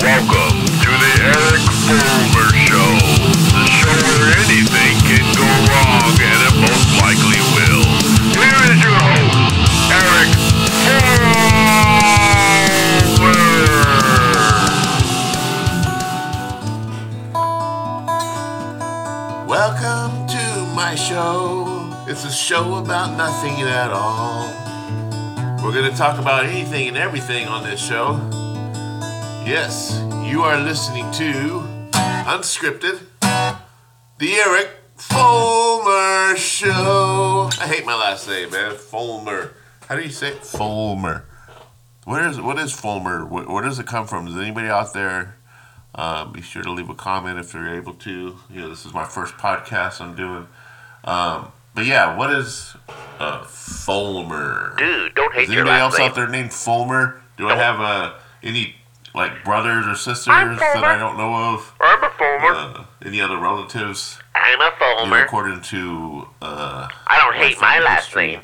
Welcome to the Erik Fullmer Show, the show where anything can go wrong, and it most likely will. Here is your host, Erik Fullmer. Welcome to my show. It's a show about nothing at all. We're going to talk about anything and everything on this show. Yes, you are listening to Unscripted, the Erik Fullmer Show. I hate my last name, man. Fullmer. How do you say it? Fullmer. What is what is Fullmer? Where, where does it come from? Does anybody out there? Uh, be sure to leave a comment if you're able to. You know, this is my first podcast I'm doing. Um, but yeah, what is uh, Fullmer? Dude, don't hate Is your anybody else name. out there named Fullmer? Do I have uh, any like brothers or sisters that I don't know of? I'm a Fullmer. Uh, any other relatives? I'm a You know, according to uh, I don't hate my last history, name.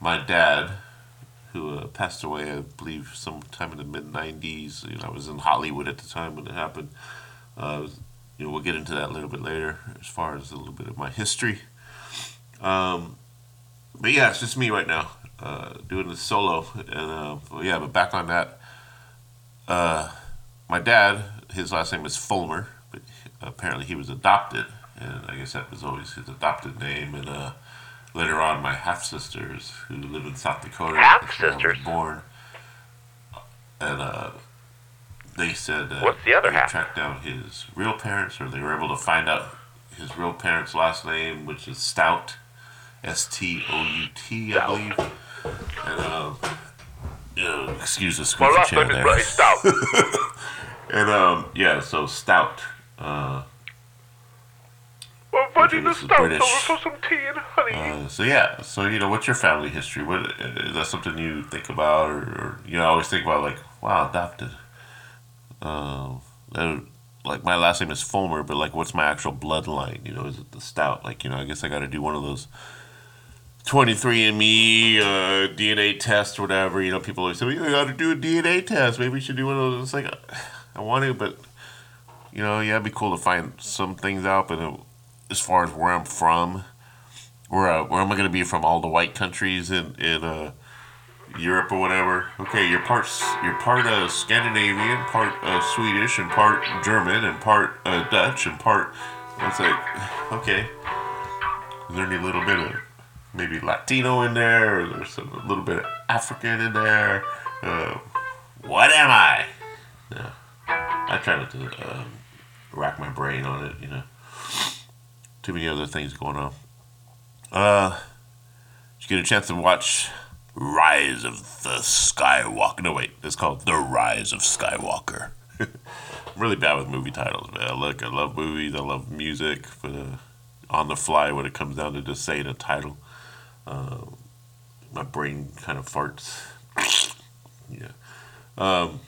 My dad, who uh, passed away, I believe, sometime in the mid '90s. You know, I was in Hollywood at the time when it happened. Uh, you know, we'll get into that a little bit later, as far as a little bit of my history. Um, but yeah, it's just me right now, uh, doing the solo, and uh, yeah. But back on that, uh, my dad, his last name is Fullmer, but apparently he was adopted, and I guess that was always his adopted name. And uh, later on, my half sisters, who live in South Dakota, that's was Half-sisters? born, and uh, they said uh, What's the other they half? tracked down his real parents, or they were able to find out his real parents' last name, which is Stout, S T O U T, I believe. And know, excuse the My last chair name is Stout. And um, yeah, so Stout. Uh, Well, fudging the stout over for some tea and honey. uh, so yeah, so you know, what's your family history? What is that something you think about, or, or you know, I always think about like, wow, adopted. Um, that- like my last name is Fullmer, but like, what's my actual bloodline? You know, is it the Stout? Like, you know, I guess I got to do one of those. 23andMe uh, DNA test or whatever. You know, people always say, well, you got to do a DNA test. Maybe we should do one of those. It's like, I want to, but, you know, yeah, it'd be cool to find some things out. But uh, as far as where I'm from, where, uh, where am I going to be from all the white countries in, in uh, Europe or whatever? Okay, you're part, you're part uh, Scandinavian, part uh, Swedish, and part German, and part uh, Dutch, and part. It's like, okay. Is there any little bit of maybe Latino in there, or there's a little bit of African in there. Uh, what am I? Yeah. I try not to um, rack my brain on it, you know. Too many other things going on. Uh, did you get a chance to watch Rise of the Skywalker? No, wait, it's called The Rise of Skywalker. I'm really bad with movie titles, man. Look, I love movies, I love music, but uh, on the fly when it comes down to just saying a title, uh, my brain kind of farts. yeah. Um,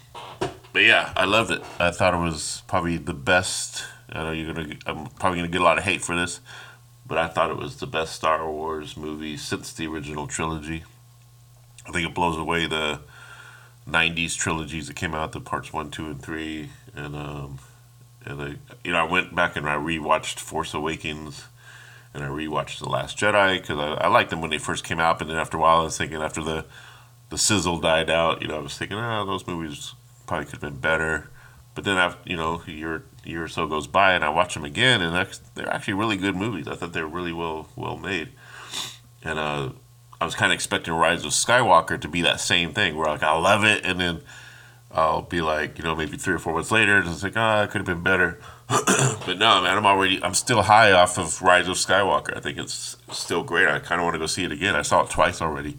but yeah, I loved it. I thought it was probably the best. I know you're gonna. I'm probably gonna get a lot of hate for this, but I thought it was the best Star Wars movie since the original trilogy. I think it blows away the '90s trilogies that came out, the parts one, two, and three, and um, and I, you know, I went back and I rewatched Force Awakens, and I rewatched The Last Jedi because I, I liked them when they first came out, but then after a while, I was thinking after the the sizzle died out, you know, I was thinking, ah, those movies probably could have been better. But then after you know, a year year or so goes by, and I watch them again, and they're actually really good movies. I thought they were really well well made, and uh, I was kind of expecting Rise of Skywalker to be that same thing, where like I love it, and then I'll be like, you know, maybe three or four months later, and it's like, ah, it could have been better. but no, man, I'm already, I'm still high off of Rise of Skywalker. I think it's still great. I kind of want to go see it again. I saw it twice already.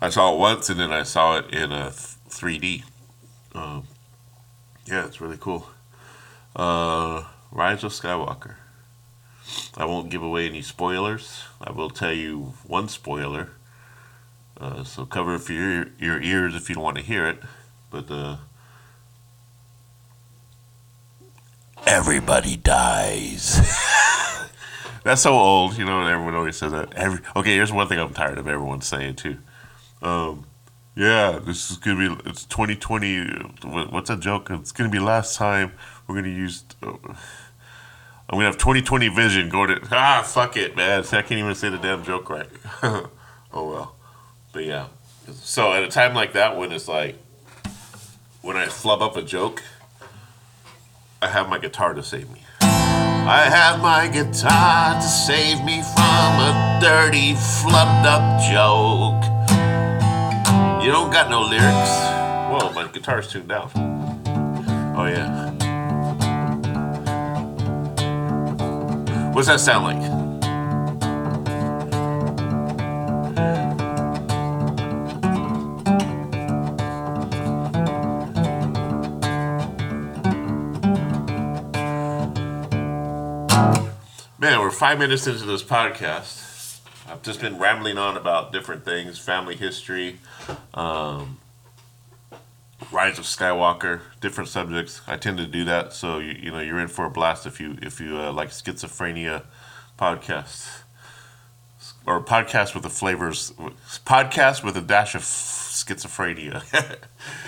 I saw it once, and then I saw it in a 3D. Um, yeah, it's really cool. Uh, Rise of Skywalker. I won't give away any spoilers. I will tell you one spoiler. Uh, so cover for your your ears if you don't want to hear it. But uh, everybody dies. That's so old, you know. Everyone always says that. Every okay, here's one thing I'm tired of everyone saying too. Um, Yeah, this is gonna be. It's 2020. What's that joke? It's gonna be last time we're gonna use. Uh, I'm gonna have 2020 vision. Going to ah fuck it, man. I can't even say the damn joke right. oh well, but yeah. So at a time like that, when it's like when I flub up a joke, I have my guitar to save me. I have my guitar to save me from a dirty, flubbed up joke. You don't got no lyrics. Whoa, my guitar's tuned down. Oh yeah. What's that sound like? Five minutes into this podcast. I've just been rambling on about different things, family history, um, Rise of Skywalker, different subjects. I tend to do that, so you, you know you're in for a blast if you if you uh, like schizophrenia podcasts or podcast with the flavors podcast with a dash of schizophrenia.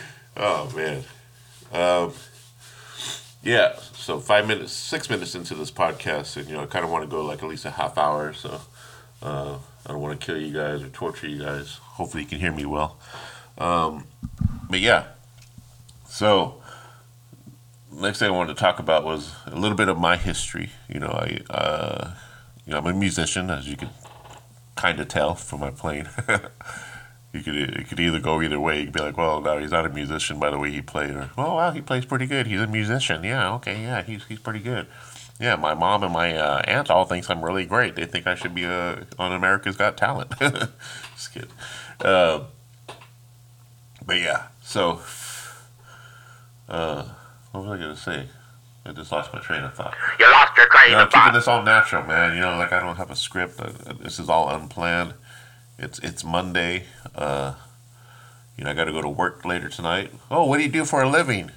oh man, um, yeah. So five minutes, six minutes into this podcast, and you know I kind of want to go like at least a half hour. So uh, I don't want to kill you guys or torture you guys. Hopefully you can hear me well. Um, but yeah, so next thing I wanted to talk about was a little bit of my history. You know, I uh, you know I'm a musician, as you can kind of tell from my playing. you could it could either go either way. You could be like, well, no, he's not a musician by the way he played, or oh wow, he plays pretty good. He's a musician. Yeah, okay, yeah, he's he's pretty good. Yeah, my mom and my uh, aunt all thinks I'm really great. They think I should be uh, on America's Got Talent. Just kidding. Uh, but yeah, so uh, what was I gonna say? I just lost my train of thought. You lost your train You know, I'm of keeping thought. this all natural, man. You know, like I don't have a script. Uh, This is all unplanned. It's it's Monday. Uh, you know, I got to go to work later tonight. Oh, what do you do for a living?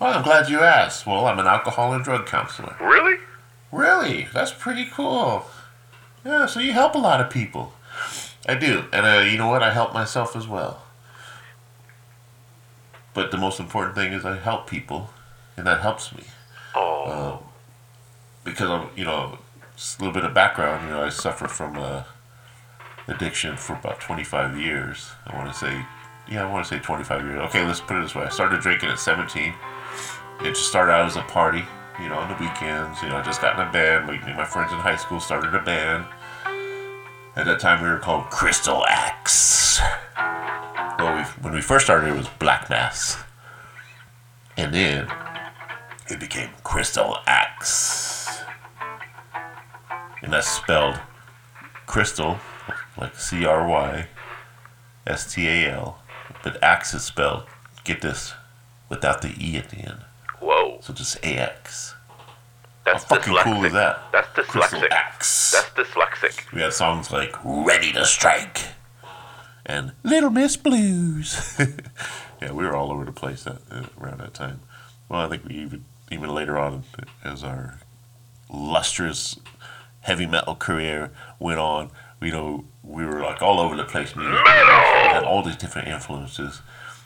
Well, I'm glad you asked. Well, I'm an alcohol and drug counselor. Really? Really? That's pretty cool. Yeah, so you help a lot of people. I do, and uh, you know what? I help myself as well. But the most important thing is I help people, and that helps me Oh, because I'm, you know, just a little bit of background. You know, I suffer from uh, addiction for about 25 years. I want to say, yeah, I want to say 25 years. Okay, let's put it this way: I started drinking at 17. It just started out as a party, you know, on the weekends. You know, I just got in a band. Me and my friends in high school started a band. At that time, we were called Crystal Axe. Well, we, when we first started, it was Black Mass, and then it became Crystal Axe. And that's spelled crystal, like C R Y S T A L. But axe is spelled, get this, without the E at the end. whoa. So just A X. How fucking dyslexic. cool is that? That's dyslexic. Axe. That's dyslexic. We had songs like Ready to Strike and Little Miss Blues. yeah, we were all over the place that, uh, around that time. Well, I think we even even later on as our lustrous heavy metal career went on, you know, we were like all over the place music. We had all these different influences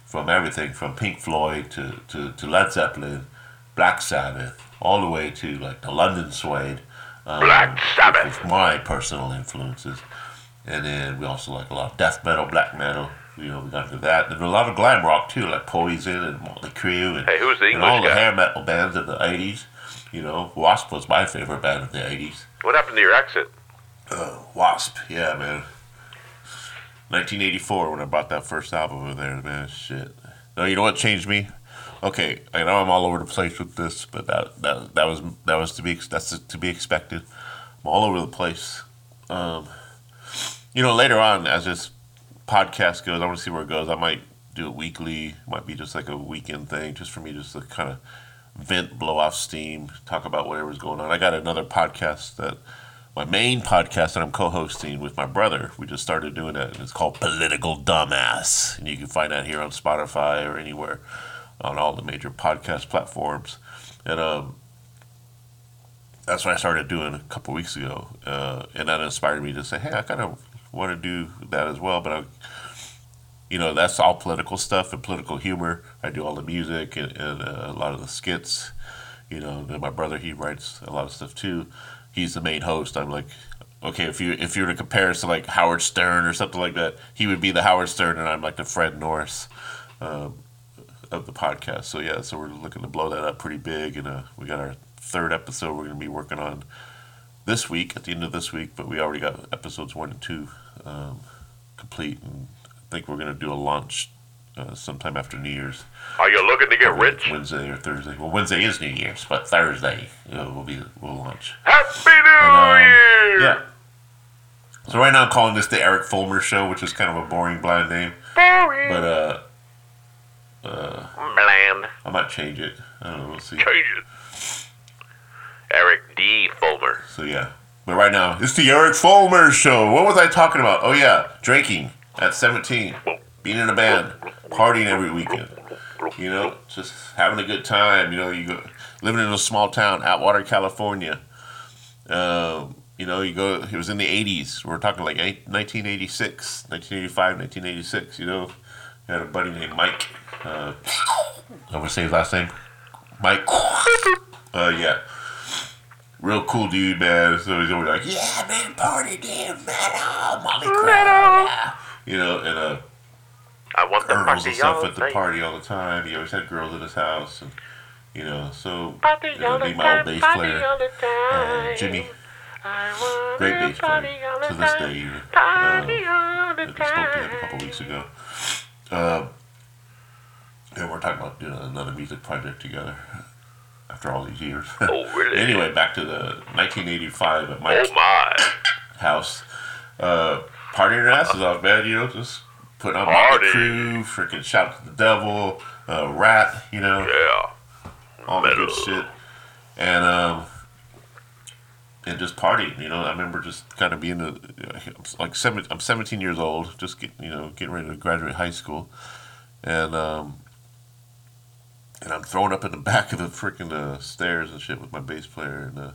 from everything from Pink Floyd to, to, to Led Zeppelin, Black Sabbath, all the way to like the London Suede. Um, Black Sabbath. which was my personal influences. And then we also like a lot of death metal, black metal. You know, we got into that. And a lot of glam rock too, like Poison and Motley Crue and, Hey, who's the and all English the hair metal bands of the 80s. You know, Wasp was my favorite band of the 80s. What happened to your accent? Uh, Wasp, yeah, man. 1984 when I bought that first album over there, man. Shit. No, you know what changed me? Okay, I know I'm all over the place with this, but that that, that was that was to be that's to be expected. I'm all over the place. Um, you know, later on as this podcast goes, I want to see where it goes. I might do it weekly. Might be just like a weekend thing, just for me just to kind of vent, blow off steam, talk about whatever's going on. I got another podcast that my main podcast that I'm co-hosting with my brother. We just started doing it, and it's called Political Dumbass, and you can find that here on Spotify or anywhere on all the major podcast platforms. And um, that's what I started doing a couple weeks ago, uh, and that inspired me to say, hey, I kind of want to do that as well, but I, you know, that's all political stuff and political humor. I do all the music and, and uh, a lot of the skits. You know, then my brother he writes a lot of stuff too. He's the main host. I'm like, okay, if you if you were to compare us to like Howard Stern or something like that, he would be the Howard Stern, and I'm like the Fred Norris um, of the podcast. So yeah, so we're looking to blow that up pretty big, and uh, we got our third episode we're going to be working on this week at the end of this week, but we already got episodes one and two um, complete, and I think we're going to do a launch uh, sometime after New Year's. Are you looking to get rich? Wednesday or Thursday. Well, Wednesday is New Year's, but Thursday uh, will be we'll launch. Happy New And, um, Year! Yeah. So right now I'm calling this the Erik Fullmer Show, which is kind of a boring blind name, Boring. but uh, uh, Bland. I might change it. I don't know. We'll see. Change it. Erik D. Fullmer. So yeah. But right now it's the Erik Fullmer Show. What was I talking about? Oh yeah, drinking at 17, being in a band, partying every weekend. You know, just having a good time. You know, you go living in a small town, Atwater, California. Um, you know, you go. It was in the '80s. We're talking like 1986, 1985, 1986. You know, I had a buddy named Mike. Uh, I'm gonna say his last name. Mike. Uh, yeah. Real cool dude, man. So he's always like, "Yeah, man, party, damn metal, mommy. You know, and uh, I want the girls party and stuff all at the night. party all the time. He always had girls at his house, and you know, so Party all be the my old bass party player, all the time. uh, Jimmy, I great bass player to this day. Even. Uh, the I spoke to him a couple weeks ago. Um, and we're talking about doing another music project together after all these years. Oh, really? anyway, back to the 1985 at Mike's Oh, my. house. Uh, partying our asses off, man. You know, just putting on Party. the crew, freaking shout to the devil, uh, rat, you know, Yeah. all that good shit. And, um, and just partying, you know. I remember just kind of being a, like seven, I'm 17 years old, just get, you know, getting ready to graduate high school, and um, and I'm thrown up in the back of the freaking uh, stairs and shit with my bass player, and uh,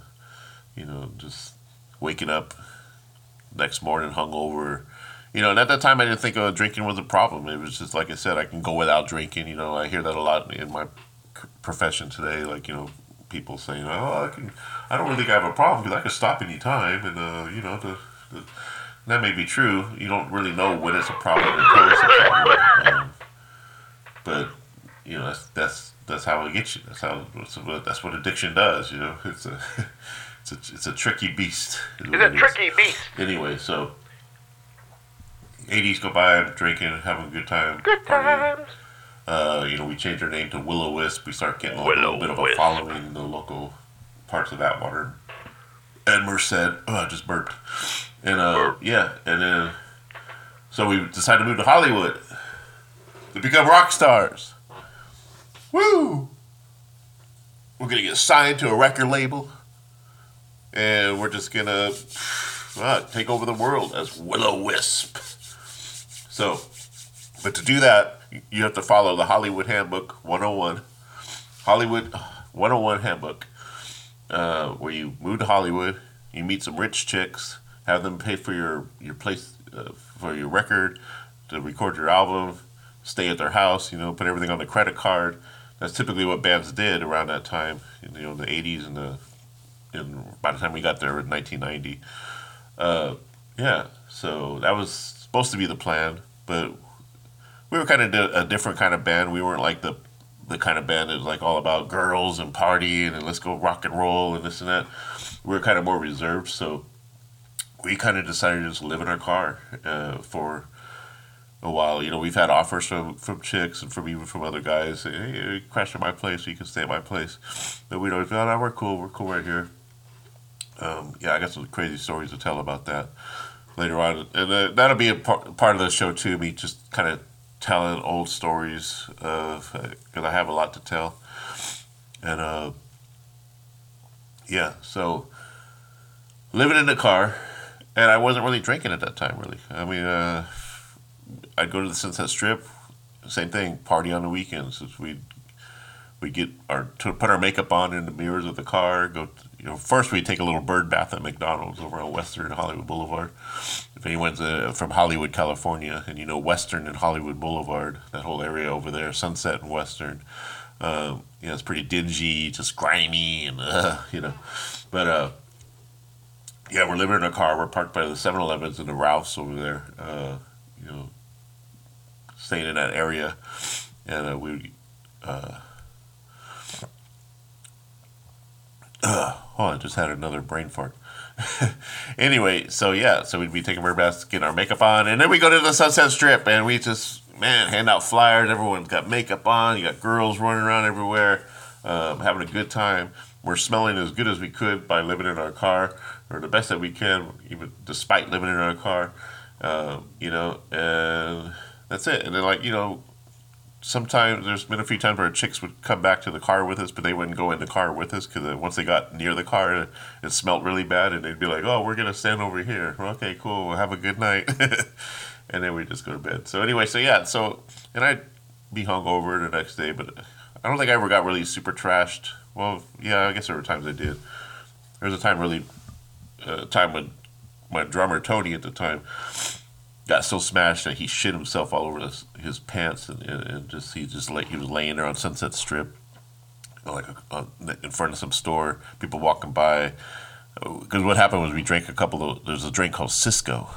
you know, just waking up next morning hungover. You know, and at that time I didn't think uh, drinking was a problem. It was just like I said, I can go without drinking. You know, I hear that a lot in my profession today. Like you know, people saying, "Oh, I can," I don't really think I have a problem because I can stop any time, and uh, you know, the, the, that may be true. You don't really know when it's a problem until it's a problem. Um, but you know, that's that's that's how it gets you. That's how that's what, that's what addiction does. You know, it's a it's a it's a tricky beast. It's a it tricky beast. Anyway, so 80s go by, I'm drinking, having a good time. Good times. Uh, you know, we change our name to Willow Wisp. We start getting like, a little bit of a following in the local parts of Atwater. And Merced, oh, I just burped. And uh, Burp. yeah, and then so we decided to move to Hollywood to become rock stars. Woo! We're gonna get signed to a record label, and we're just gonna uh, take over the world as Willow Wisp. So, but to do that, you have to follow the Hollywood Handbook 101. Hollywood 101 Handbook, uh, where you move to Hollywood, you meet some rich chicks, have them pay for your your place uh, for your record, to record your album, stay at their house, you know, put everything on the credit card. That's typically what bands did around that time, you know, in the 80s and the and by the time we got there in 1990. Uh, yeah, so that was supposed to be the plan, but we were kind of a different kind of band. We weren't like the the kind of band that was like all about girls and partying and let's go rock and roll and this and that. We were kind of more reserved, so we kind of decided to just live in our car uh, for a while. You know, we've had offers from from chicks and from even from other guys. Hey, crash at my place, so you can stay at my place. But we don't. No, no, we're cool. We're cool right here. Um, yeah, I got some crazy stories to tell about that later on, and uh, that'll be a par- part of the show too. Me just kind of telling old stories of because I have a lot to tell, and uh, yeah, so living in the car, and I wasn't really drinking at that time. Really, I mean, uh, I'd go to the Sunset Strip, same thing, party on the weekends. We we get our to put our makeup on in the mirrors of the car. Go, to, you know, first we take a little bird bath at McDonald's over on Western Hollywood Boulevard. If anyone's uh, from Hollywood, California, and you know Western and Hollywood Boulevard, that whole area over there, Sunset and Western, um, you know, it's pretty dingy, just grimy, and uh, you know, but uh, yeah, we're living in a car. We're parked by the 7-Elevens and the Ralphs over there. Uh, you know, staying in that area, and uh, we. Uh, oh, I just had another brain fart. anyway, so yeah, so we'd be taking bird baths, getting our makeup on, and then we go to the Sunset Strip, and we just man hand out flyers. Everyone's got makeup on. You got girls running around everywhere, um, having a good time. We're smelling as good as we could by living in our car, or the best that we can, even despite living in our car. Um, you know, and that's it. And then like you know, sometimes there's been a few times where chicks would come back to the car with us, but they wouldn't go in the car with us because once they got near the car, it, smelled really bad, and they'd be like, "Oh, we're gonna stand over here." Okay, cool. Well, have a good night, and then we just go to bed. So anyway, so yeah, so and I'd be hungover the next day, but I don't think I ever got really super trashed. Well, yeah, I guess there were times I did. There was a time really, uh, time when my drummer Tony at the time got so smashed that he shit himself all over his, his pants and, and, and just he just lay, he was laying there on Sunset Strip, like uh, in front of some store. People walking by. Because what happened was we drank a couple of. There's a drink called Cisco.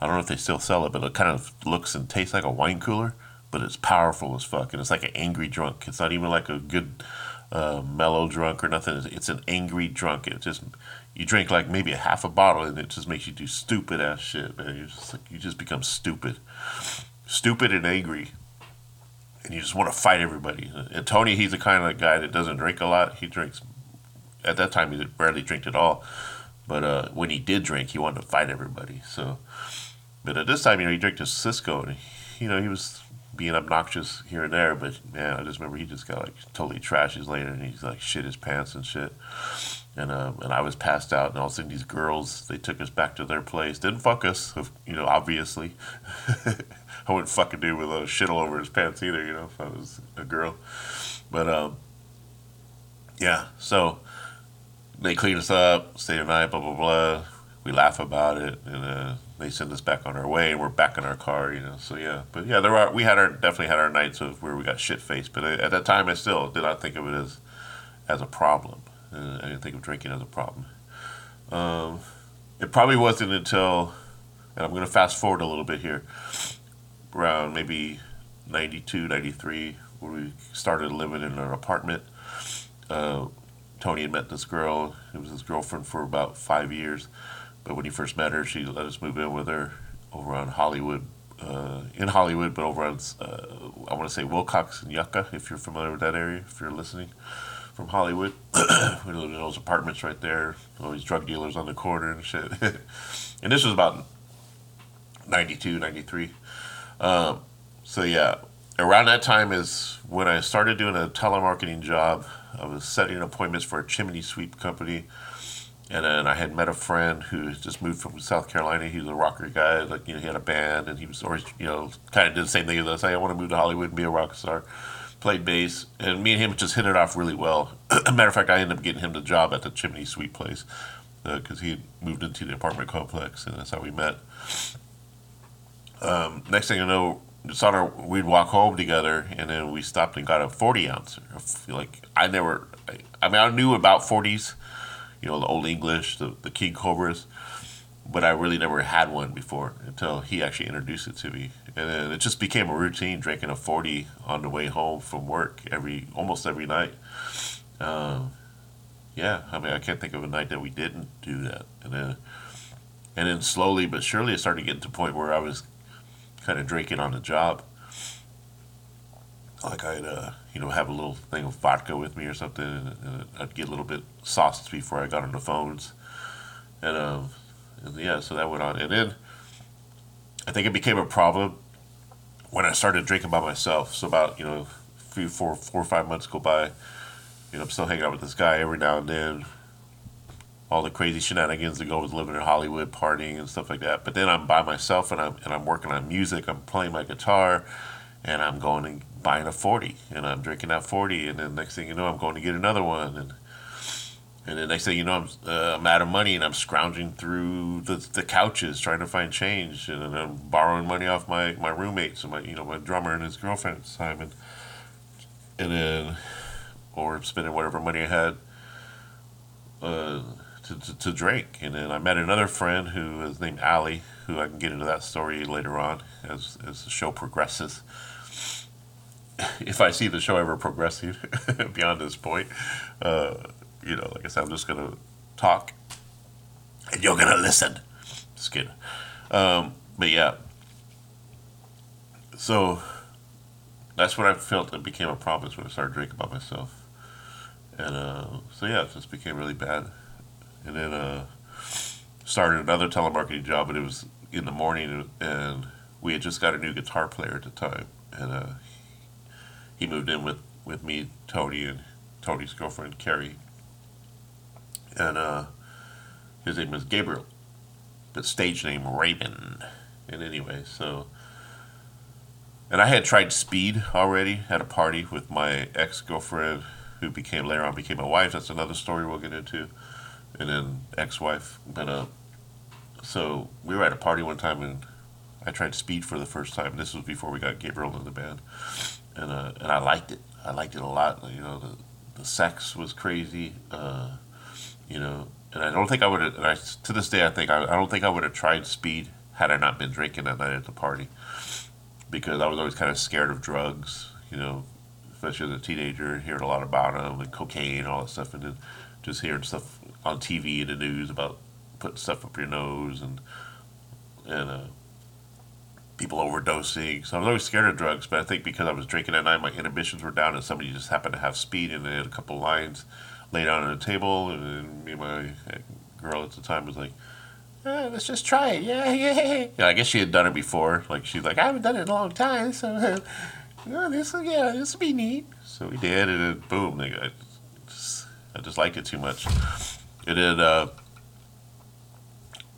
I don't know if they still sell it, but it kind of looks and tastes like a wine cooler, but it's powerful as fuck, and it's like an angry drunk. It's not even like a good uh, mellow drunk or nothing. It's, it's an angry drunk. It just you drink like maybe a half a bottle and it just makes you do stupid ass shit, man. You just like you just become stupid, stupid and angry, and you just want to fight everybody. And Tony, he's the kind of guy that doesn't drink a lot. He drinks. At that time, he barely drank at all. But uh, when he did drink, he wanted to fight everybody. So, but at this time, you know, he drank to Cisco, and he, you know, he was being obnoxious here and there. But man, I just remember he just got like totally trashed his later, and he's like shit his pants and shit and uh, and I was passed out, and all of a sudden these girls they took us back to their place. Didn't fuck us, you know, obviously. I wouldn't fucking do with a shit all over his pants either, you know, if I was a girl. But um, yeah, so they clean us up, stay the night, blah blah blah. We laugh about it, and uh, they send us back on our way, and we're back in our car, you know. So yeah, but yeah, there are we had our definitely had our nights of where we got shit faced, but at that time I still did not think of it as as a problem. Uh, I didn't think of drinking as a problem. Um, it probably wasn't until, and I'm going to fast forward a little bit here, around maybe 92, 93, where we started living in an apartment. Uh, Tony had met this girl. It was his girlfriend for about five years. But when he first met her, she let us move in with her over on Hollywood, uh, in Hollywood, but over on, uh, I want to say Wilcox and Yucca, if you're familiar with that area, if you're listening from Hollywood. we lived in those apartments right there. All these drug dealers on the corner and shit. and this was about 92, 93. Um, so yeah, around that time is when I started doing a telemarketing job. I was setting appointments for a chimney sweep company. And then I had met a friend who just moved from South Carolina. He was a rocker guy, like you know, he had a band, and he was always, you know, kind of did the same thing as us. Hey, I want to move to Hollywood and be a rock star played bass, and me and him just hit it off really well. matter of fact, I ended up getting him the job at the Chimney Sweep place because uh, he moved into the apartment complex, and that's how we met. Um, next thing I know, just on our, we'd walk home together, and then we stopped and got a 40 ounce. Like I never, I, I mean, I knew about 40s, you know, the old English, the the King Cobras, but I really never had one before until he actually introduced it to me, and then it just became a routine drinking a forty on the way home from work every almost every night. Um, yeah, I mean I can't think of a night that we didn't do that, and then and then slowly but surely it started getting to a point where I was kind of drinking on the job. Like I'd uh, you know have a little thing of vodka with me or something, and, and I'd get a little bit sauced before I got on the phones, and um, and yeah, so that went on. And then I think it became a problem when I started drinking by myself. So about, you know, few, four, four or five months go by. You know, I'm still hanging out with this guy every now and then. All the crazy shenanigans that go with living in Hollywood, partying and stuff like that. But then I'm by myself and I'm and I'm working on music. I'm playing my guitar, and I'm going and buying a forty, and I'm drinking that forty, and then next thing you know, I'm going to get another one, and and then next thing you know, I'm uh, I'm out of money, and I'm scrounging through the, the couches trying to find change, and then I'm borrowing money off my, my roommates and my you know my drummer and his girlfriend time, and then or spending whatever money I had uh, to, to, to drink. And then I met another friend who is named Allie, who I can get into that story later on as, as the show progresses. If I see the show ever progressing beyond this point, uh, you know, like I said, I'm just to talk and you're to listen. Just kidding. Um, but yeah. So that's what I felt it became a problem is when I started drinking by myself. And uh, so yeah, it just became really bad. And then uh, started another telemarketing job, but it was in the morning, and we had just got a new guitar player at the time, and uh, he moved in with with me, Tony, and Tony's girlfriend Carrie, and uh, his name was Gabriel, but stage name Raymond. And anyway, so. And I had tried speed already at a party with my ex girlfriend, who became later on became my wife. That's another story we'll get into, and then ex wife. But uh, so we were at a party one time, and I tried speed for the first time. This was before we got Gabriel in the band, and uh, and I liked it. I liked it a lot. You know, the the sex was crazy. Uh, you know, and I don't think I would have. I, to this day, I think I, I don't think I would have tried speed had I not been drinking that night at the party, because I was always kind of scared of drugs. You know, especially as a teenager, hearing a lot about them and cocaine and all that stuff, and then just hearing stuff on TV and the news about putting stuff up your nose and and uh, people overdosing. So I was always scared of drugs, but I think because I was drinking at night, my inhibitions were down, and somebody just happened to have speed, and they had a couple lines laid out on a table, and me and my girl at the time was like. "Eh, let's just try it. Yeah, yeah. Yeah, I guess she had done it before. Like she's like, I haven't done it in a long time, so this will yeah, this will be neat. So we did, and then boom, they got, just, I just liked it too much. And then uh,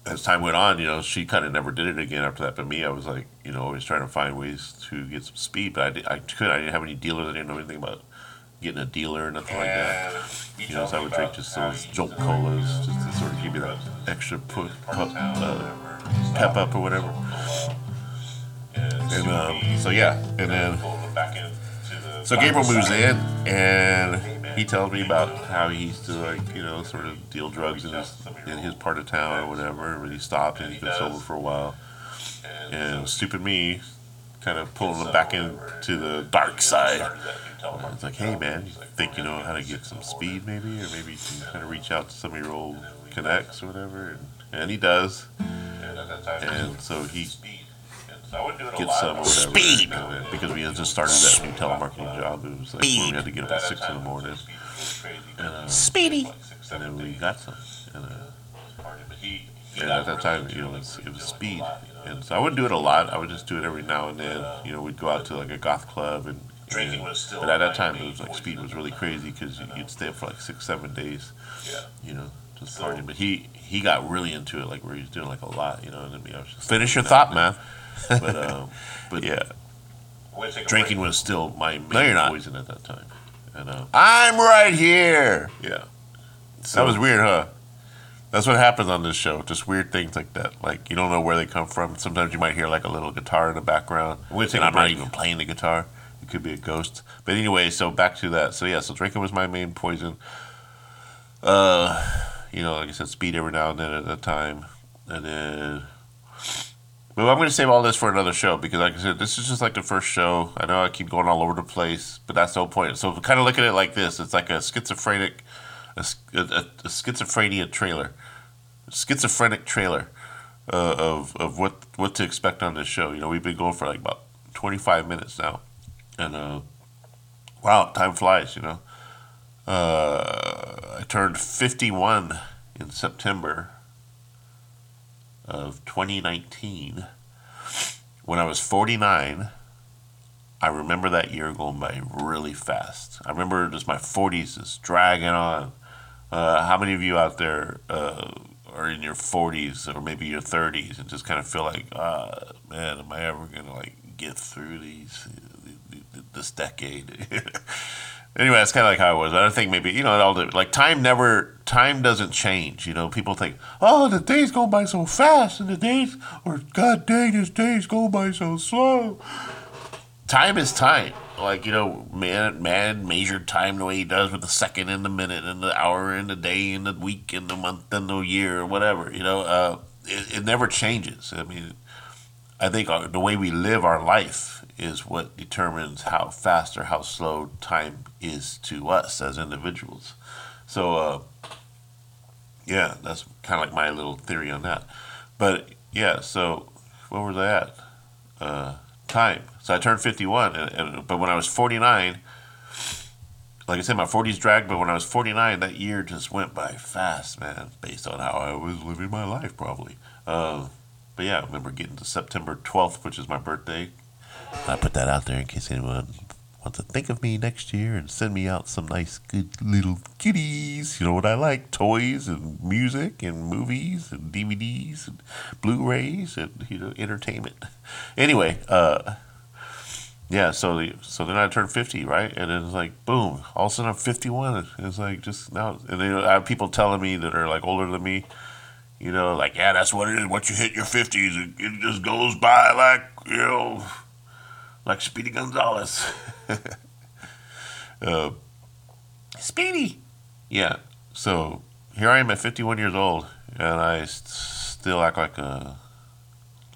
as time went on, you know, she kind of never did it again after that. But me, I was like, you know, always trying to find ways to get some speed. But I, did, I could, I didn't have any dealers. I didn't know anything about getting a dealer or nothing like that. You know, so I would drink just those Jolt Colas just to sort of give me that extra put, pep, uh, pep up or whatever. And um, so yeah, and then so Gabriel moves in, and he tells me about how he used to like you know sort of deal drugs in his in his part of town or whatever. But he stopped and he's been sober for a while. And stupid me, kind of pulling him back into the dark side. It's like, hey man, you think you know how to get some speed maybe, or maybe you can kind of reach out to some of your old connects or whatever. And, and he does. And so he get some or whatever. Speed. Because we had just started that new telemarketing job, it was like where we had to get up at six in the morning. And, uh, Speedy. and then we got some. And, uh, and at that time, you know, it was, it was speed. And so I wouldn't do it a lot. I would just do it every now and then. You know, we'd go out to like a goth club and. And but at that time, it was like speed was really crazy because you'd stay up for like six, seven days. You know, just partying. But he he got really into it, like where he was doing like a lot. You know, and I mean, I was just Finish your thought, man. but um, but Yeah. drinking was still my main No, you're not. poison at that time. And um, I'm right here. yeah, That was weird, huh? That's what happens on this show. Just weird things like that. Like you don't know where they come from. Sometimes you might hear like a little guitar in the background. I'm gonna and a I'm not even playing the guitar. It could be a ghost. But anyway, so back to that. So yeah, so drinking was my main poison. Uh, you know, like I said, speed every now and then at a time, and then. But I'm going to save all this for another show because, like I said, this is just like the first show. I know I keep going all over the place, but that's the point. So kind of look at it like this: it's like a schizophrenic, a, a, a, a schizophrenia trailer, schizophrenic trailer uh, of of what what to expect on this show. You know, we've been going for like about 25 minutes now, and uh, wow, time flies. You know, uh, I turned 51 in September of 2019. When I was 49, I remember that year going by really fast. I remember just my 40s just dragging on. Uh, how many of you out there uh, are in your 40s or maybe your 30s and just kind of feel like, ah, man, am I ever gonna like get through these this decade. anyway, that's kind of like how I was. I don't think maybe you know, it all the- like time never time doesn't change. You know, people think, oh, the days go by so fast, and the days, or God dang, this days go by so slow. Time is time. Like you know, man, man measured time the way he does with the second and the minute and the hour and the day and the week and the month and the year or whatever. You know, uh, it, it never changes. I mean, I think the way we live our life is what determines how fast or how slow time is to us as individuals. So, uh, yeah, that's kind of like my little theory on that. But yeah, so where was I at? Uh, time. So I turned 51, and, and, but when I was 49, like I said, my 40s dragged, but when I was 49, that year just went by fast, man, based on how I was living my life, probably. Uh, but yeah, I remember getting to September 12th, which is my birthday. I put that out there in case anyone wants to think of me next year and send me out some nice, good little goodies. You know what I like? Toys and music and movies and DVDs and Blu-rays and you know entertainment. Anyway, uh, yeah. So the, so then I turned 50, right? And then it's like boom, all of a sudden I'm 51. It's like just now, and then I have people telling me that are like older than me. You know, like yeah, that's what it is. Once you hit your 50s, it, it just goes by like you know like Speedy Gonzalez. uh, Speedy. Yeah. So here I am at 51 years old, and I st- still act like a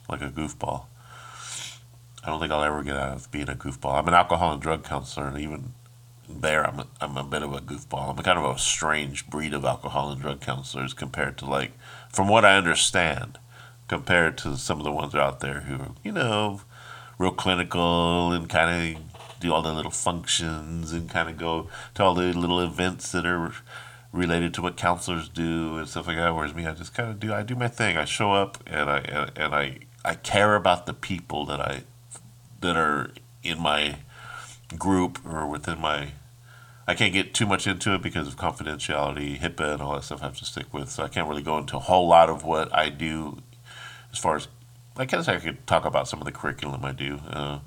like a goofball. I don't think I'll ever get out of being a goofball. I'm an alcohol and drug counselor, and even there, I'm a, I'm a bit of a goofball. I'm a kind of a strange breed of alcohol and drug counselors compared to like, from what I understand, compared to some of the ones out there who, you know, real clinical and kind of do all the little functions and kind of go to all the little events that are related to what counselors do and stuff like that. Whereas me, I just kind of do I do my thing. I show up and I and, and I I care about the people that I that are in my group or within my. I can't get too much into it because of confidentiality, HIPAA, and all that stuff I have to stick with. So I can't really go into a whole lot of what I do as far as I guess I could talk about some of the curriculum I do. Uh,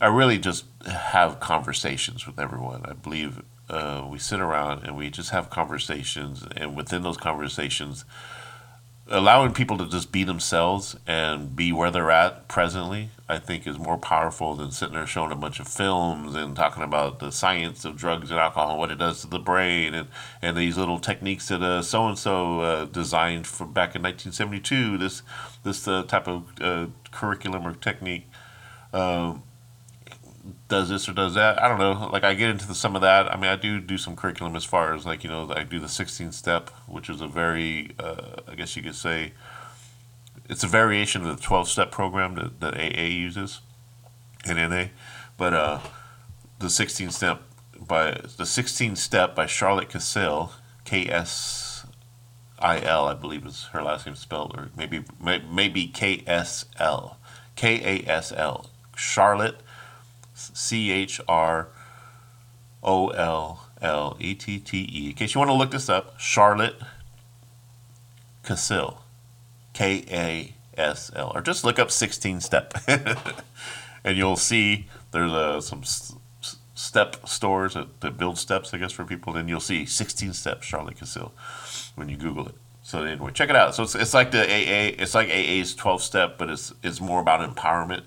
I really just have conversations with everyone. I believe uh, we sit around and we just have conversations, and within those conversations, allowing people to just be themselves and be where they're at presently, I think is more powerful than sitting there showing a bunch of films and talking about the science of drugs and alcohol and what it does to the brain and, and these little techniques that so and so designed from back in 1972. This this uh, type of uh, curriculum or technique. Um, does this or does that. I don't know. Like I get into the, some of that. I mean, I do do some curriculum as far as like you know I do the 16 step, which is a very uh, I guess you could say it's a variation of the 12 step program that, that AA uses in NA, but uh, the 16 step by the 16 step by Charlotte Kasl, K S I L, I believe is her last name spelled, or maybe maybe K S L, K A S L, Charlotte C H R O L L E T T E. In case you want to look this up, Charlotte Kasl, K A S L, or just look up 16 step, and you'll see there's uh, some step stores that, that build steps, I guess, for people. Then you'll see 16 step Charlotte Kasl when you Google it. So anyway, check it out. So it's, it's like the AA, it's like AA's 12 step, but it's it's more about empowerment.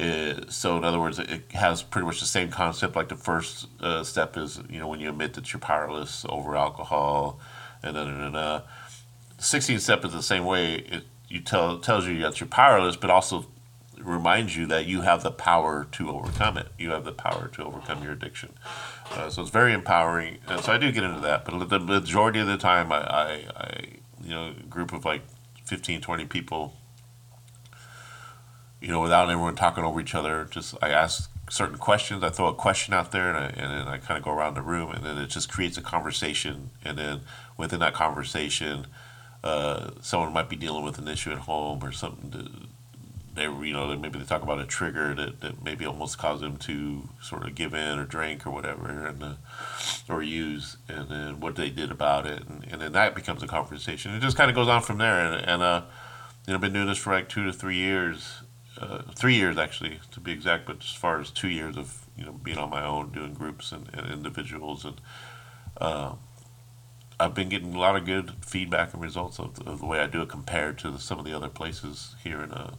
Uh, so in other words, it has pretty much the same concept. Like the first uh, step is, you know, when you admit that you're powerless over alcohol, and then uh, the 16th step is the same way. It you tell tells you that you're powerless, but also reminds you that you have the power to overcome it. You have the power to overcome your addiction. Uh, so it's very empowering. And so I do get into that, but the majority of the time, I, I, I you know, a group of like 15, 20 people you know, without everyone talking over each other. Just I ask certain questions. I throw a question out there, and, I, and then I kind of go around the room, and then it just creates a conversation. And then within that conversation, uh, someone might be dealing with an issue at home or something. To, they you know maybe they talk about a trigger that, that maybe almost caused them to sort of give in or drink or whatever, and uh, or use, and then what they did about it, and, and then that becomes a conversation. It just kind of goes on from there, and, and uh, you know, I've been doing this for like two to three years uh, three years actually to be exact, but as far as two years of you know being on my own, doing groups and, and individuals, and uh, I've been getting a lot of good feedback and results of, of the way I do it compared to the, some of the other places here in uh,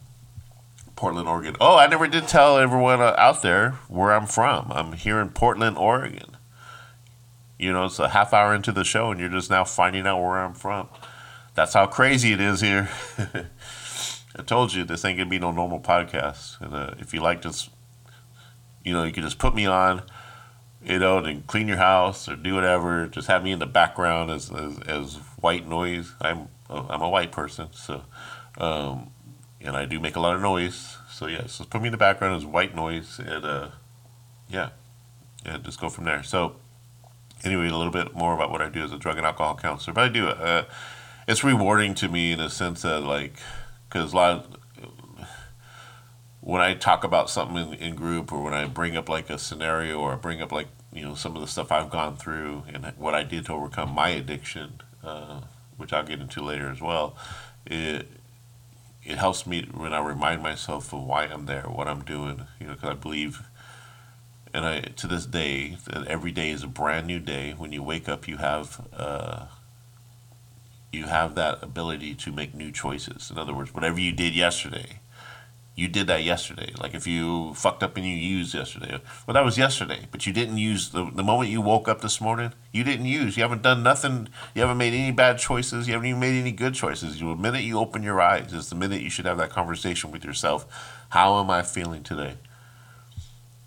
Portland, Oregon. Oh, I never did tell everyone uh, out there where I'm from. I'm here in Portland, Oregon. You know, it's a half hour into the show, and you're just now finding out where I'm from. That's how crazy it is here. I told you this ain't gonna be no normal podcast. And uh, if you like this, you know, you can just put me on, you know, and clean your house or do whatever. Just have me in the background as as, as white noise. I'm I'm a white person, so um, and I do make a lot of noise. So yeah, so put me in the background as white noise, and uh, yeah, and just go from there. So anyway, a little bit more about what I do as a drug and alcohol counselor. But I do uh, it's rewarding to me in a sense that like because a lot of, when I talk about something in, in group or when I bring up like a scenario or I bring up like you know some of the stuff I've gone through and what I did to overcome my addiction, uh, which I'll get into later as well, it it helps me when I remind myself of why I'm there, what I'm doing, you know, because I believe. And I, to this day, that every day is a brand new day. When you wake up, you have uh, you have that ability to make new choices. In other words, whatever you did yesterday, you did that yesterday. Like if you fucked up and you used yesterday, well, that was yesterday, but you didn't use the, the moment you woke up this morning, you didn't use. You haven't done nothing. You haven't made any bad choices. You haven't even made any good choices. The minute you open your eyes is the minute you should have that conversation with yourself. How am I feeling today?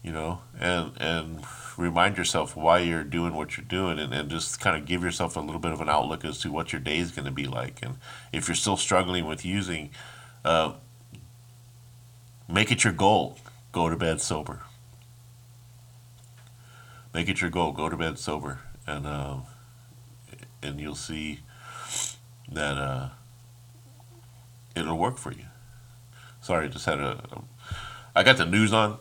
You know, and, and, remind yourself why you're doing what you're doing and, and just kind of give yourself a little bit of an outlook as to what your day is going to be like. And if you're still struggling with using, uh, make it your goal. Go to bed sober. Make it your goal. Go to bed sober, and uh, and you'll see that uh, it'll work for you. Sorry, I just had a. I got the news on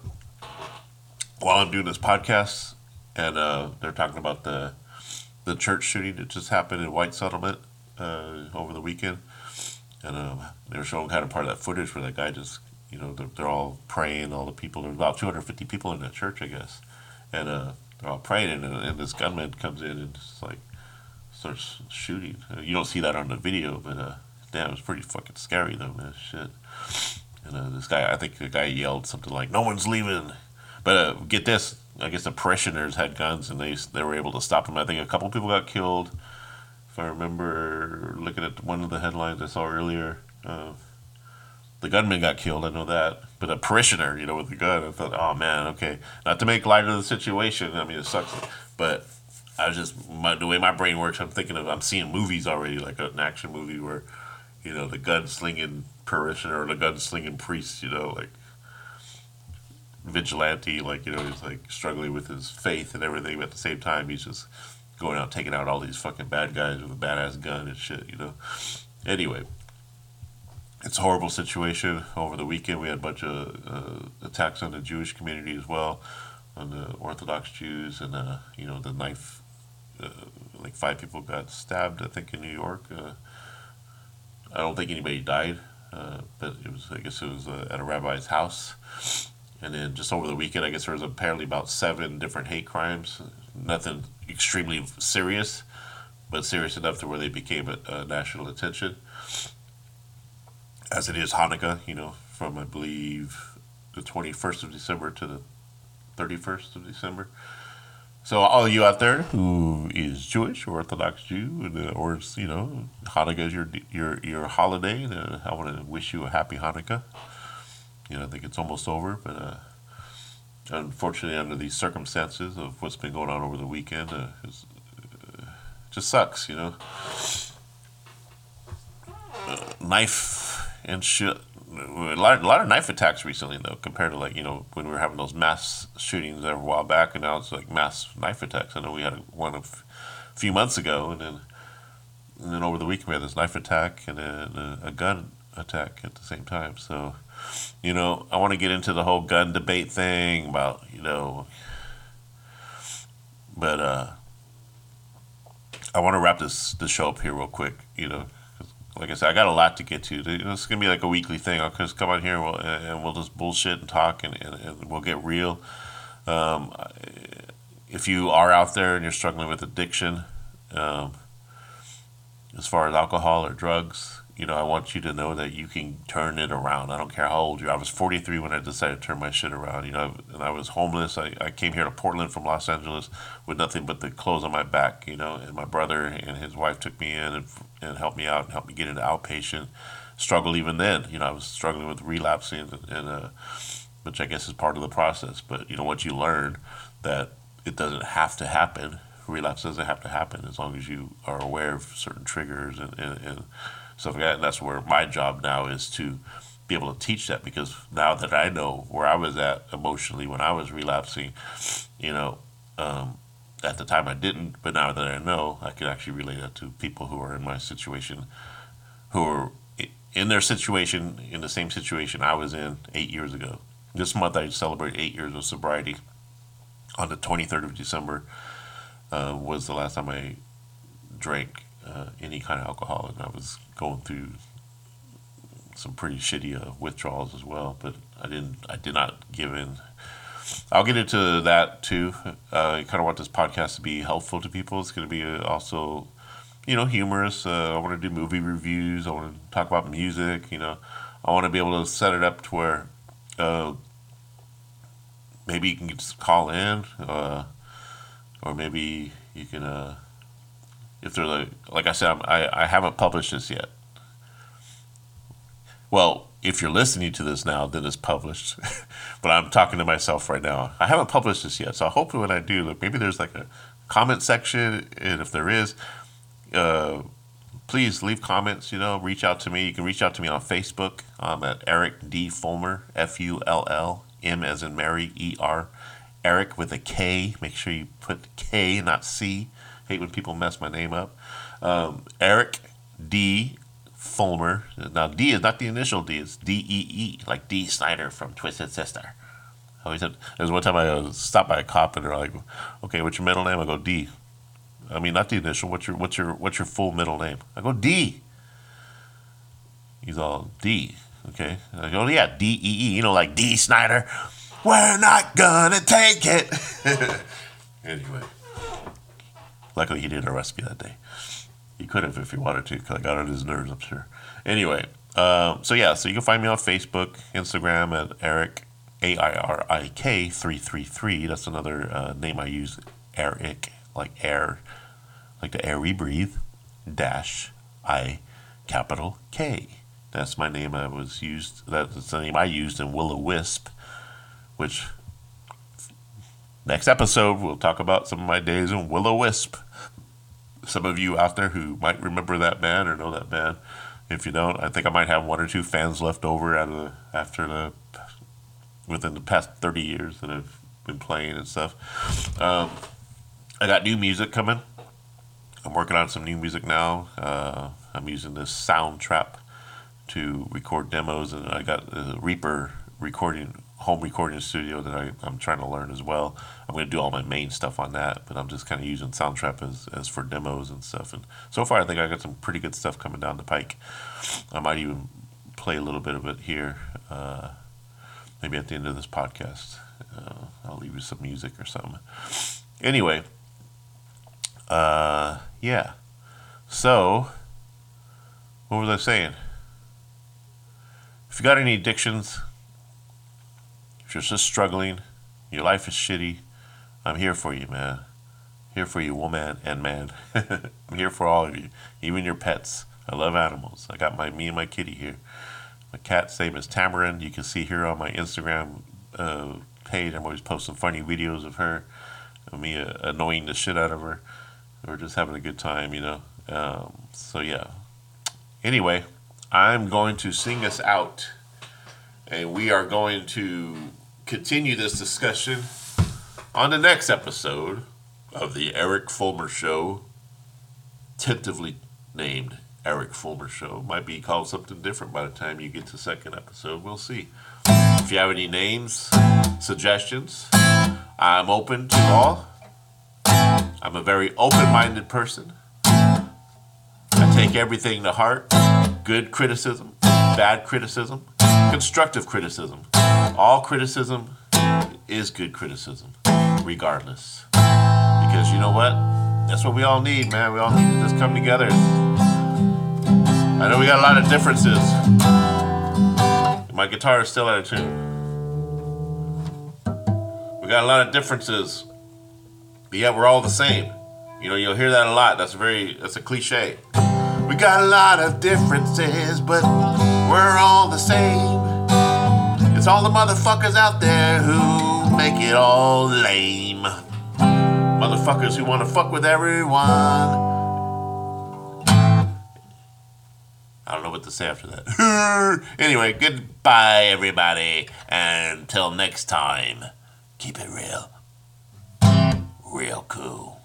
while I'm doing this podcast, and uh, they're talking about the the church shooting that just happened in White Settlement uh, over the weekend, and um, they were showing kind of part of that footage where that guy just, you know, they're, they're all praying, all the people. There's about 250 people in that church, I guess, and uh, they're all praying, and, and this gunman comes in and just like starts shooting. Uh, you don't see that on the video, but uh, damn, it's pretty fucking scary though, man. Shit. And uh, this guy, I think the guy yelled something like, "No one's leaving." But uh, get this, I guess the parishioners had guns and they they were able to stop him. I think a couple people got killed. If I remember looking at one of the headlines I saw earlier, uh, the gunman got killed. I know that, but a parishioner, you know, with the gun. I thought, oh man, okay. Not to make light of the situation. I mean, it sucks, but I was just my, the way my brain works. I'm thinking of I'm seeing movies already, like an action movie where, you know, the gun slinging parishioner or the gun slinging priest. You know, like vigilante, like you know, he's like struggling with his faith and everything, but at the same time, he's just going out taking out all these fucking bad guys with a badass gun and shit, you know. Anyway, it's a horrible situation. Over the weekend, we had a bunch of uh, attacks on the Jewish community as well, on the Orthodox Jews, and uh, you know, the knife. Uh, like five people got stabbed, I think, in New York. Uh, I don't think anybody died, uh, but it was. I guess it was uh, at a rabbi's house and then just over the weekend, I guess there was apparently about seven different hate crimes. Nothing extremely serious, but serious enough to where they became a, a national attention. As it is Hanukkah, you know, from I believe the 21st of December to the 31st of December. So all you out there who is Jewish or Orthodox Jew, uh, or you know Hanukkah is your your your holiday, uh, I want to wish you a happy Hanukkah you know, I think it's almost over, but uh, unfortunately, under these circumstances of what's been going on over the weekend, uh, uh, just sucks, you know. Uh, knife and shit. A lot, a lot of knife attacks recently, though, compared to like you know when we were having those mass shootings a while back, and now it's like mass knife attacks. I know we had one a few months ago, and then and then over the weekend we had this knife attack and a, a gun attack at the same time. So you know, I want to get into the whole gun debate thing about, you know, but uh, I want to wrap this the show up here real quick, you know, like I said, I got a lot to get to. It's gonna be like a weekly thing. I'll just come on here and we'll, and we'll just bullshit and talk and, and, and we'll get real. Um, if you are out there and you're struggling with addiction, um, as far as alcohol or drugs, you know, I want you to know that you can turn it around. I don't care how old you are. I was 43 when I decided to turn my shit around, you know, and I was homeless. I, I came here to Portland from Los Angeles with nothing but the clothes on my back, you know, and my brother and his wife took me in and, and helped me out and helped me get into outpatient. Struggle even then, you know, I was struggling with relapsing and, and uh, which I guess is part of the process. But, you know, once you learn that it doesn't have to happen, relapse doesn't have to happen as long as you are aware of certain triggers and, and, and stuff like that. And that's where my job now is to be able to teach that because now that I know where I was at emotionally when I was relapsing, you know, um, at the time I didn't, but now that I know, I can actually relate that to people who are in my situation, who are in their situation, in the same situation I was in eight years ago. This month I celebrate eight years of sobriety. On the 23rd of December uh, was the last time I drank uh, any kind of alcohol, and I was going through some pretty shitty uh, withdrawals as well. But I didn't. I did not give in. I'll get into that too. Uh, I kind of want this podcast to be helpful to people. It's going to be uh, also, you know, humorous. Uh, I want to do movie reviews. I want to talk about music. You know, I want to be able to set it up to where maybe you can just call in, or maybe you can if they're like, like I said, I'm, I, I haven't published this yet. Well, if you're listening to this now, then it's published. but I'm talking to myself right now. I haven't published this yet, so hopefully when I do, like maybe there's like a comment section, and if there is, uh, please leave comments. You know, reach out to me. You can reach out to me on Facebook. I'm at Erik D Fullmer, F U L L M as in Mary, E R. Erik with a K. Make sure you put K, not C. Hate when people mess my name up. Um, Erik D. Fullmer. Now D is not the initial D. It's D E E, like Dee Snider from Twisted Sister. I always said. There was one time I uh, stopped by a cop and they're like, "Okay, what's your middle name?" I go D. I mean, not the initial. What's your what's your what's your full middle name? I go D. He's all D. Okay. I go, yeah, D E E. You know, like Dee Snider. We're not gonna take it. anyway. Luckily, he didn't arrest me that day. He could have if he wanted to, because I got on his nerves, I'm sure. Anyway, uh, so yeah, so you can find me on Facebook, Instagram at Airik, A I R I K 333. That's another uh, name I use, Airik, like air, like the air we breathe, dash I, capital K. That's my name I was used, that's the name I used in Will o Wisp, which next episode we'll talk about some of my days in Will o Wisp some of you out there who might remember that band or know that band. If you don't, I think I might have one or two fans left over out of the, after the within the past thirty years that I've been playing and stuff. Um, I got new music coming. I'm working on some new music now. Uh, I'm using this Soundtrap to record demos, and I got the Reaper recording home recording studio that I, I'm trying to learn as well. I'm going to do all my main stuff on that, but I'm just kind of using Soundtrap as, as for demos and stuff. And so far, I think I got some pretty good stuff coming down the pike. I might even play a little bit of it here, uh, maybe at the end of this podcast. Uh, I'll leave you some music or something. Anyway, uh, yeah. So, what was I saying? If you got any addictions, you're just struggling, your life is shitty, I'm here for you, man. Here for you, woman and man. I'm here for all of you, even your pets. I love animals. I got my me and my kitty here. My cat's name is Tamarin. You can see here on my Instagram uh, page. I'm always posting funny videos of her, of me uh, annoying the shit out of her. We're just having a good time, you know. Um, so yeah. Anyway, I'm going to sing us out, and we are going to continue this discussion on the next episode of the Erik Fullmer Show, tentatively named Erik Fullmer Show. Might be called something different by the time you get to second episode. We'll see. If you have any names, suggestions, I'm open to all. I'm a very open-minded person. I take take everything to heart. Good criticism, bad criticism, constructive criticism. All criticism is good criticism, regardless. Because you know what? That's what we all need, man. We all need to just come together. I know we got a lot of differences. My guitar is still out of tune. We got a lot of differences. But yet we're all the same. You know, you'll hear that a lot. That's very that's a cliche. We got a lot of differences, but we're all the same. It's all the motherfuckers out there who make it all lame. Motherfuckers who want to fuck with everyone. I don't know what to say after that. anyway, goodbye, everybody. And until next time, keep it real. Real cool.